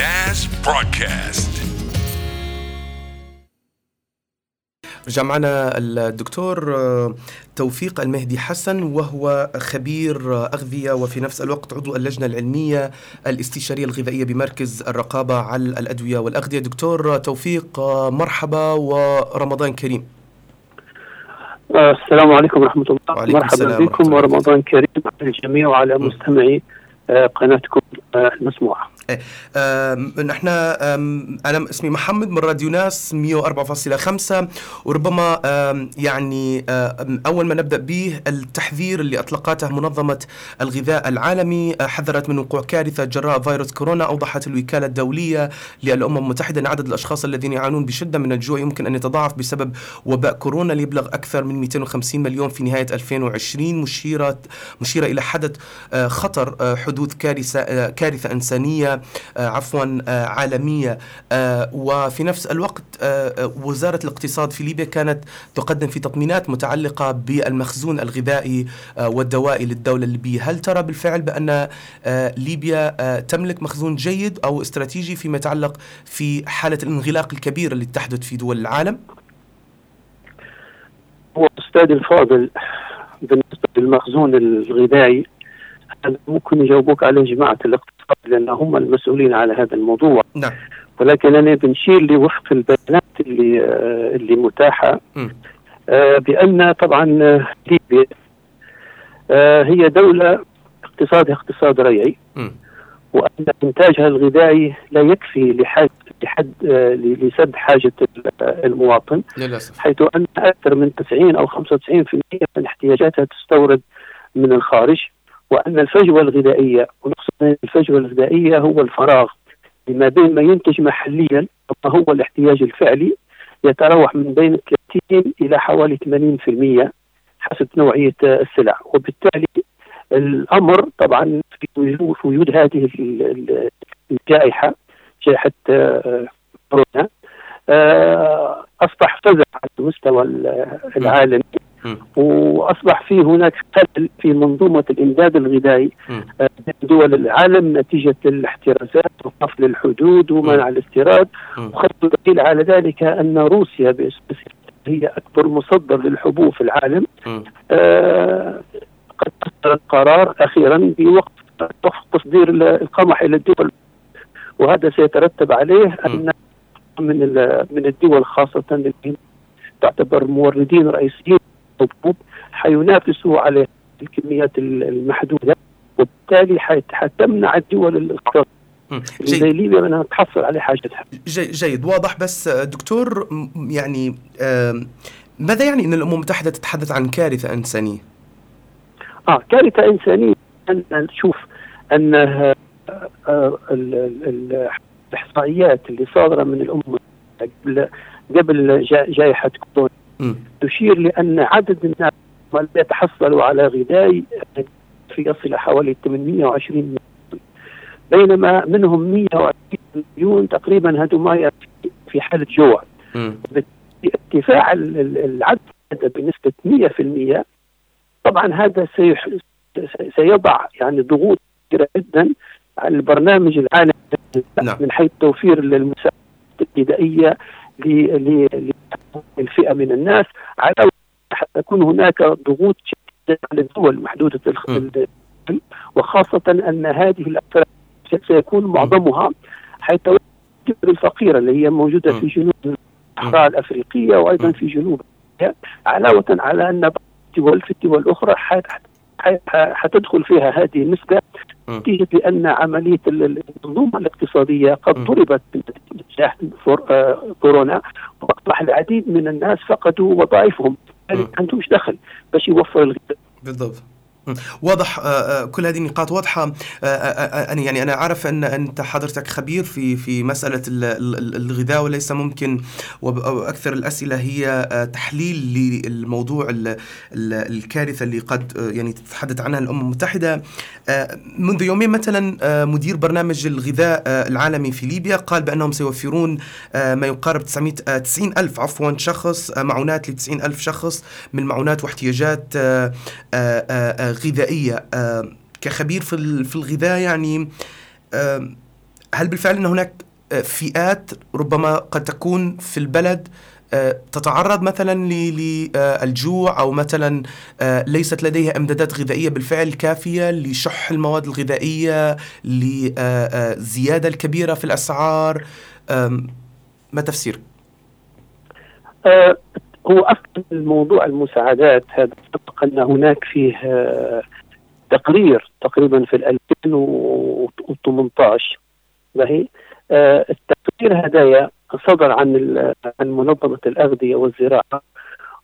NAS Broadcast. رجع معنا الدكتور آه، توفيق المهدي حسن وهو خبير آه، أغذية وفي نفس الوقت عضو اللجنة العلمية الاستشارية الغذائية بمركز الرقابة على الأدوية والأغذية. دكتور توفيق آه، مرحبا ورمضان كريم. السلام عليكم ورحمة الله. وعليكم السلام مرحبا ورحمة بكم الله ورمضان كريم على الجميع وعلى مستمعي قناتكم المسموعة. نحن آم، أنا اسمي محمد من راديو ناس 104.5 وربما يعني أول ما نبدأ به التحذير اللي أطلقته منظمة الغذاء العالمي. آه، حذرت من وقوع كارثة جراء فيروس كورونا أوضحت الوكالة الدولية للأمم المتحدة أن عدد الأشخاص الذين يعانون بشدة من الجوع يمكن أن يتضاعف بسبب وباء كورونا ليبلغ أكثر من 250 مليون في نهاية 2020 مشيرة مشيرة إلى حدث آه، خطر آه، حدوث كارثة آه، كارثة آه، عفوا آه، عالمية آه، وفي نفس الوقت وزارة الاقتصاد في ليبيا كانت تقدم في تطمينات متعلقة بالمخزون الغذائي والدوائي للدولة الليبية هل ترى بالفعل بأن ليبيا تملك مخزون جيد أو استراتيجي فيما يتعلق في حالة الانغلاق الكبير اللي تحدث في دول العالم؟ هو أستاذ الفاضل بالنسبة للمخزون الغذائي هذا ممكن يجاوبوك عليه جماعة الاقتصاد لأن هم المسؤولين على هذا الموضوع. نعم. ولكن أنا بنشير لوفق البيانات اللي آه، اللي متاحة. مم. آه، بأن طبعا آه، ليبيا هي دولة اقتصادها اقتصاد ريعي. مم. وأن إنتاجها الغذائي لا يكفي لحد لحد لسد حاجة المواطن للأسف. حيث أن أكثر من 90 أو 95% من احتياجاتها تستورد من الخارج. وأن الفجوة الغذائية ونقصد الفجوة الغذائية هو الفراغ. ما بين ما ينتج محليا وما هو الاحتياج الفعلي يتراوح من بين 30 إلى حوالي 80% حسب نوعية السلع. وبالتالي الأمر طبعا في وجود- هذه ال- ال- الجائحة جائحة آه، كورونا. آه، أصبح فزع على المستوى ال- العالمي. وأصبح في هناك خلل في منظومة الإمداد الغذائي. آه، بين دول العالم نتيجة الاحترازات وقفل الحدود ومنع الاستيراد. وخط دليل على ذلك أن روسيا هي أكبر مصدر للحبوب في العالم. آه، قد اصدرت قرار أخيرا بوقف وقف تصدير القمح إلى الدول وهذا سيترتب عليه أن من من الدول خاصة تعتبر موردين رئيسيين للحبوب حينافسوا على الكميات ال- المحدودة وبالتالي حتمنع الدول الاقتصاديه مم. زي جيد ليبيا من ان تحصل على حاجتها. جي جيد واضح بس دكتور يعني ماذا يعني أن الأمم المتحدة تتحدث عن كارثة إنسانية؟ آه كارثة إنسانية ان نشوف ان آه، ال- ال- ال- الإحصائيات اللي صادرة من الأمم قبل قبل جا- جائحة كورونا تشير لأن عدد الناس الذين يتحصلوا على غذاء في يصل حوالي 820 مليون بينما منهم 120 مليون تقريبا هذول في حالة جوع. ارتفاع ال- ال- العدد بنسبة 100% طبعا هذا سيح... سيضع يعني ضغوط كبيرة جدا على البرنامج العالمي نعم. من حيث توفير المساعدات الابتدائية ل- ل- للفئة من الناس على حتى تكون هناك ضغوط شديدة على الدول محدودة الخ- م. ال- وخاصة أن هذه الأفراد سيكون معظمها حيث الدول الفقيرة اللي هي موجودة م. في جنوب الصحراء الأفريقية وأيضا م. في جنوب علاوة على بعض الدول في الدول حت- حتدخل فيها هذه النسبة م. نتيجة لأن عملية ال- المنظومة الاقتصادية قد. ضربت بنجاح آه، كورونا وأصبح العديد من الناس فقدوا وظائفهم يعني. ما عندهمش دخل باش يوفر الغذاء بالضبط. واضح آه، آه، كل هذه النقاط. واضحة آه، أنا يعني أنا عارف أن أنت حضرتك خبير في في ال- الغذاء وليس ممكن أكثر الأسئلة هي تحليل للموضوع ال- ال- الكارثة اللي قد يعني تتحدث عنها الأمم المتحدة. آه، منذ يومين مثلا مدير برنامج الغذاء العالمي في ليبيا قال بأنهم سيوفرون ما يقارب 900 آه، 90 ألف عفوا شخص معونات ل 90 ألف شخص من معونات واحتياجات آه، آه، غذائية كخبير في ال- في الغذاء يعني آه، هل بالفعل أن هناك آه، فئات ربما قد تكون في البلد تتعرض مثلا للجوع أو مثلا ليست لديها إمدادات غذائية بالفعل كافية لشح المواد الغذائية للزياده الكبيرة في الأسعار ما تفسير؟ هو أصلا الموضوع المساعدات. هذا أن هناك فيه تقرير تقريبا في 2018 باهي آه، التقرير هدايا صدر عن عن منظمة الأغذية والزراعة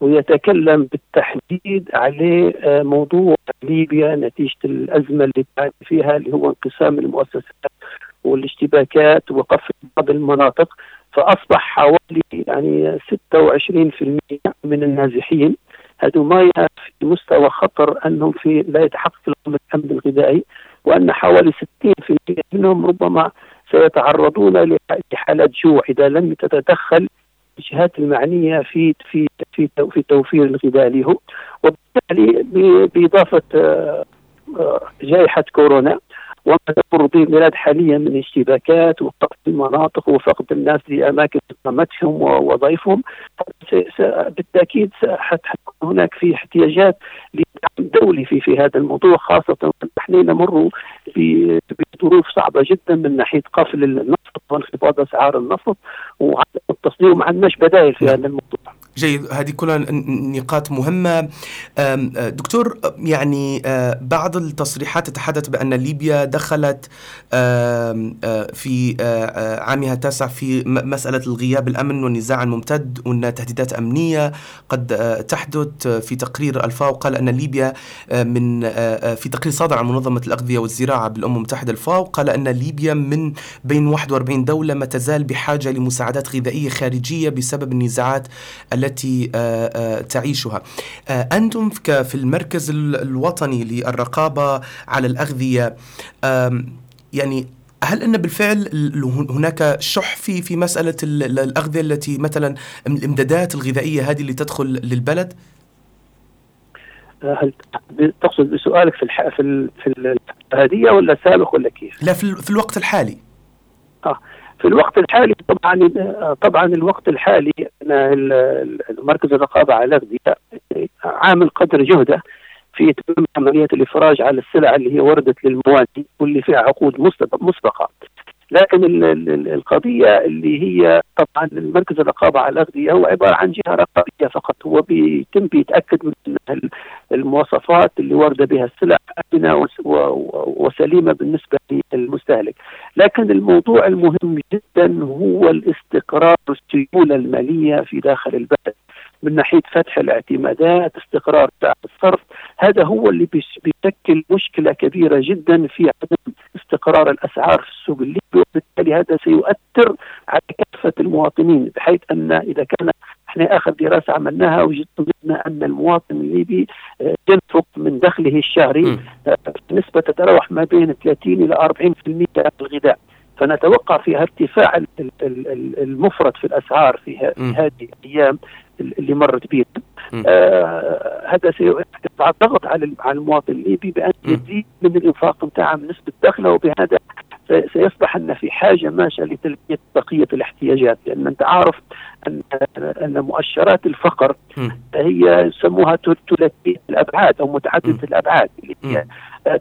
ويتكلم بالتحديد عليه آه، موضوع ليبيا نتيجة الأزمة اللي بعد فيها اللي هو انقسام المؤسسات والاشتباكات وقفل بعض المناطق. فأصبح حوالي يعني 26% من النازحين. هذوما في مستوى خطر أنهم في لا يتحقق لهم الأمن الغذائي وأن حوالي 60% منهم ربما سيتعرضون لحالات جوع إذا لم تتدخل الجهات المعنية في في في في توفير الغذاء له وبالتالي بإضافة آه، آه، جائحة كورونا وما تمر به البلاد حاليا من اشتباكات وفقد المناطق وفقد الناس لأماكن اقامتهم ووظائفهم بالتأكيد حتكون هناك في احتياجات لدعم دولي في في هذا الموضوع خاصة نحن نمر بظروف صعبة جدا من ناحية قفل النفط وانخفاض أسعار النفط وعدم التصدير وما عندناش بدائل في هذا الموضوع. جيد. هذه كلها نقاط مهمة. دكتور يعني بعض التصريحات تتحدث بأن ليبيا دخلت في عامها التاسع في مسألة الغياب الأمن والنزاع الممتد وأن تهديدات أمنية قد تحدث في تقرير الفاو قال أن ليبيا من في تقرير صادر عن منظمة الأغذية والزراعة بالأمم المتحدة الفاو قال أن ليبيا من بين 41 دولة ما تزال بحاجة لمساعدات غذائية خارجية بسبب النزاعات التي آه، آه، تعيشها آه، أنتم في المركز الوطني للرقابة على الأغذية يعني هل أن بالفعل هناك شح في في مسألة الأغذية التي مثلا الإمدادات الغذائية هذه اللي تدخل للبلد؟ هل تقصد بسؤالك في الح... في في الهدية ولا سابق ولا كيف؟ لا في, في الوقت الحالي. آه في الوقت الحالي طبعا طبعا الوقت الحالي مركز الرقابه على الاغذيه عامل قدر جهده في إتمام عملية الإفراج على السلع اللي هي وردت للموازي واللي فيها عقود مسبقة. لكن القضية اللي هي طبعا المركز الرقابة على الأغذية هو عبارة عن جهة رقابية فقط هو بيتم بيتأكد من المواصفات اللي ورد بها السلع آمنة وسليمة بالنسبة للمستهلك، لكن الموضوع المهم جدا هو الاستقرار والسيوله المالية في داخل البلد. من ناحية فتح الاعتمادات استقرار سعر الصرف هذا هو اللي بيشكل مشكلة كبيرة جدا في عدم استقرار الأسعار في السوق الليبي وبالتالي هذا سيؤثر على كافة المواطنين بحيث أن إذا كان إحنا آخر دراسة عملناها وجدنا أن المواطن الليبي آه، ينفق من دخله الشهري آه، نسبة تتراوح ما بين 30 إلى 40% الغذاء. فنتوقع فيها ارتفاع المفرط في الأسعار في هذه الأيام اللي مرت بها آه هذا سيضع ضغط على على المواطن الليبي بأن يزيد من الإنفاق نتاعه من نسبة دخله وبهذا سيصبح أن في حاجة ماسه لتلبية بقية الاحتياجات. لأن أنت عارف أن أن مؤشرات الفقر هي يسموها ثلاثية الأبعاد أو متعددة الأبعاد اللي هي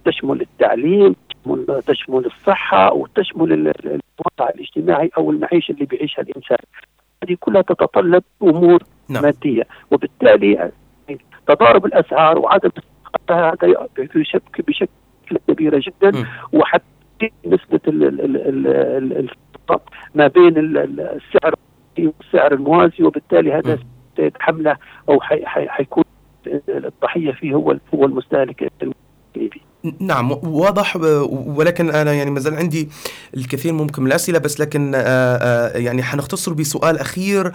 تشمل التعليم تشمل تشمل الصحة وتشمل الوضع الاجتماعي أو المعيشة اللي بيعيشها الإنسان. هذه كلها تتطلب أمور. مادية. وبالتالي تضارب الاسعار وعدم هذا بشكل بشكل كبيره جدا. وحتى نسبة الفرق ما بين السعر والسعر الموازي وبالتالي هذا سيتحمله أو حيكون الضحية فيه هو هو المستهلك. نعم واضح ولكن أنا يعني ما زال عندي الكثير ممكن من الأسئلة بس لكن يعني حنختصر بسؤال أخير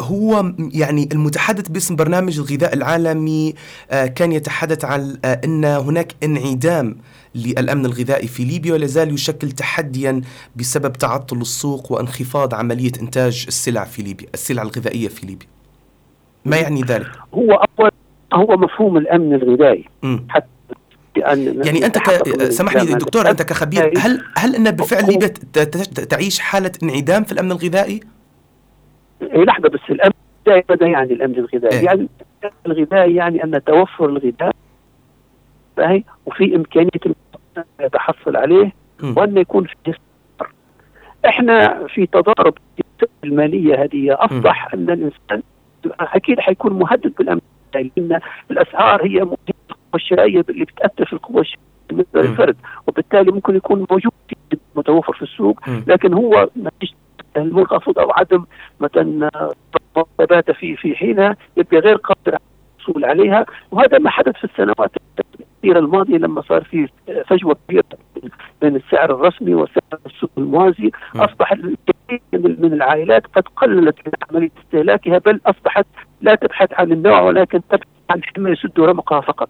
هو يعني المتحدث باسم برنامج الغذاء العالمي كان يتحدث عن إن هناك انعدام للأمن الغذائي في ليبيا ولا زال يشكل تحديا بسبب تعطل السوق وانخفاض عملية إنتاج السلع في ليبيا، السلع الغذائية في ليبيا. ما يعني ذلك؟ هو أول هو مفهوم الأمن الغذائي حتى أن يعني أنت ك... سامحني دكتور أنت كخبير هل هل إن بالفعل ليبيا تعيش حالة انعدام في الأمن الغذائي؟ إيه لحظة بس الأمن الغذائي ماذا يعني الأمن الغذائي؟ إيه؟ يعني الأمن الغذائي يعني أن توفر الغذاء وفي إمكانية يتحصل عليه وأن يكون في. إحنا في تضارب المالية هذه أصبح أن الإنسان أكيد حيكون مهدد بالأمن لأن الأسعار هي الشرائيه اللي بتأثر في القوه الشرائيه بالنسبة للفرد وبالتالي ممكن يكون موجود متوفر في السوق لكن هو المنخفض أو عدم مثلا ثبات في في حينها يبقى غير قادر على الحصول عليها وهذا ما حدث في السنوات الكثيره الماضية لما صار في فجوة كبيرة بين السعر الرسمي وسعر السوق الموازي. اصبح الكثير من العائلات قد قللت من عملية استهلاكها بل أصبحت لا تبحث عن النوع ولكن تبحث عن حمى يسد رمقها فقط.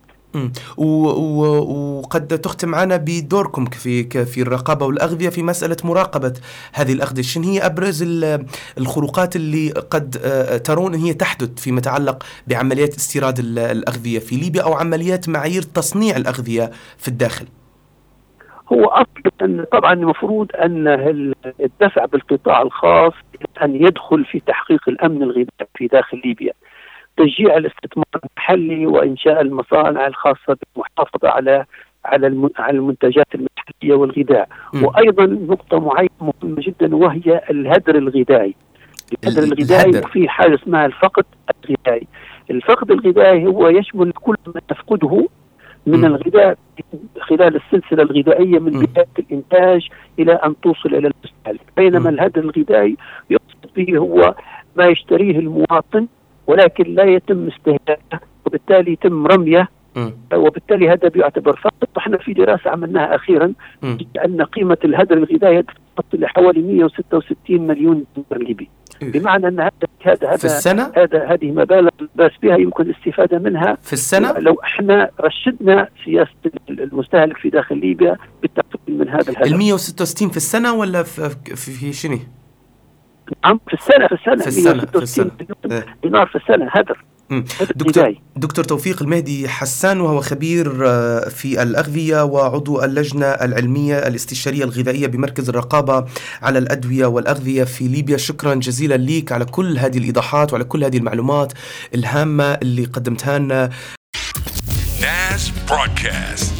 وقد تختم معنا بدوركم في في الرقابة والأغذية في مسألة مراقبة هذه الأغذية، شنو هي أبرز الخروقات اللي قد ترون هي تحدث فيما يتعلق بعمليات استيراد الأغذية في ليبيا أو عمليات معايير تصنيع الأغذية في الداخل؟ هو أصلا طبعا المفروض أن الدفع بالقطاع الخاص أن يدخل في تحقيق الأمن الغذائي في داخل ليبيا. تشجيع الاستثمار المحلي وإنشاء المصانع الخاصة بالمحافظة على على على المنتجات المحلية والغذاء م. وأيضا نقطة معينه مهمة جدا وهي الهدر الغذائي الهدر الغذائي وفي حاجة اسمها الفقد الغذائي الفقد الغذائي هو يشمل كل ما تفقده من م. الغذاء خلال السلسلة الغذائية من بدايه الإنتاج إلى أن توصل إلى المستهلك بينما. الهدر الغذائي يقصد به هو ما يشتريه المواطن ولكن لا يتم استهلاكه وبالتالي يتم رميه. وبالتالي هذا بيعتبر فقط. إحنا في دراسة عملناها أخيرا أن قيمة الهدر الغذائي تصل لحوالي 166 مليون دولار ليبي. بمعنى أن هذا هذا هذا في السنة؟ هذا هذه مبالغ بس بها يمكن الاستفادة منها. في السنة؟ لو إحنا رشدنا سياسة المستهلك في داخل ليبيا بالتقليل من هذا الهدف. ال 166 في السنة ولا في, في شنو؟ نعم في السنة في السنة في السنة في السنة. دينار في السنة هدر دكتور, دكتور توفيق المهدي حسان وهو خبير في الأغذية وعضو اللجنة العلمية الاستشارية الغذائية بمركز الرقابة على الأدوية والأغذية في ليبيا. شكرا جزيلا ليك على كل هذه الإيضاحات وعلى كل هذه المعلومات الهامة اللي قدمتها لنا. ناس برودكاست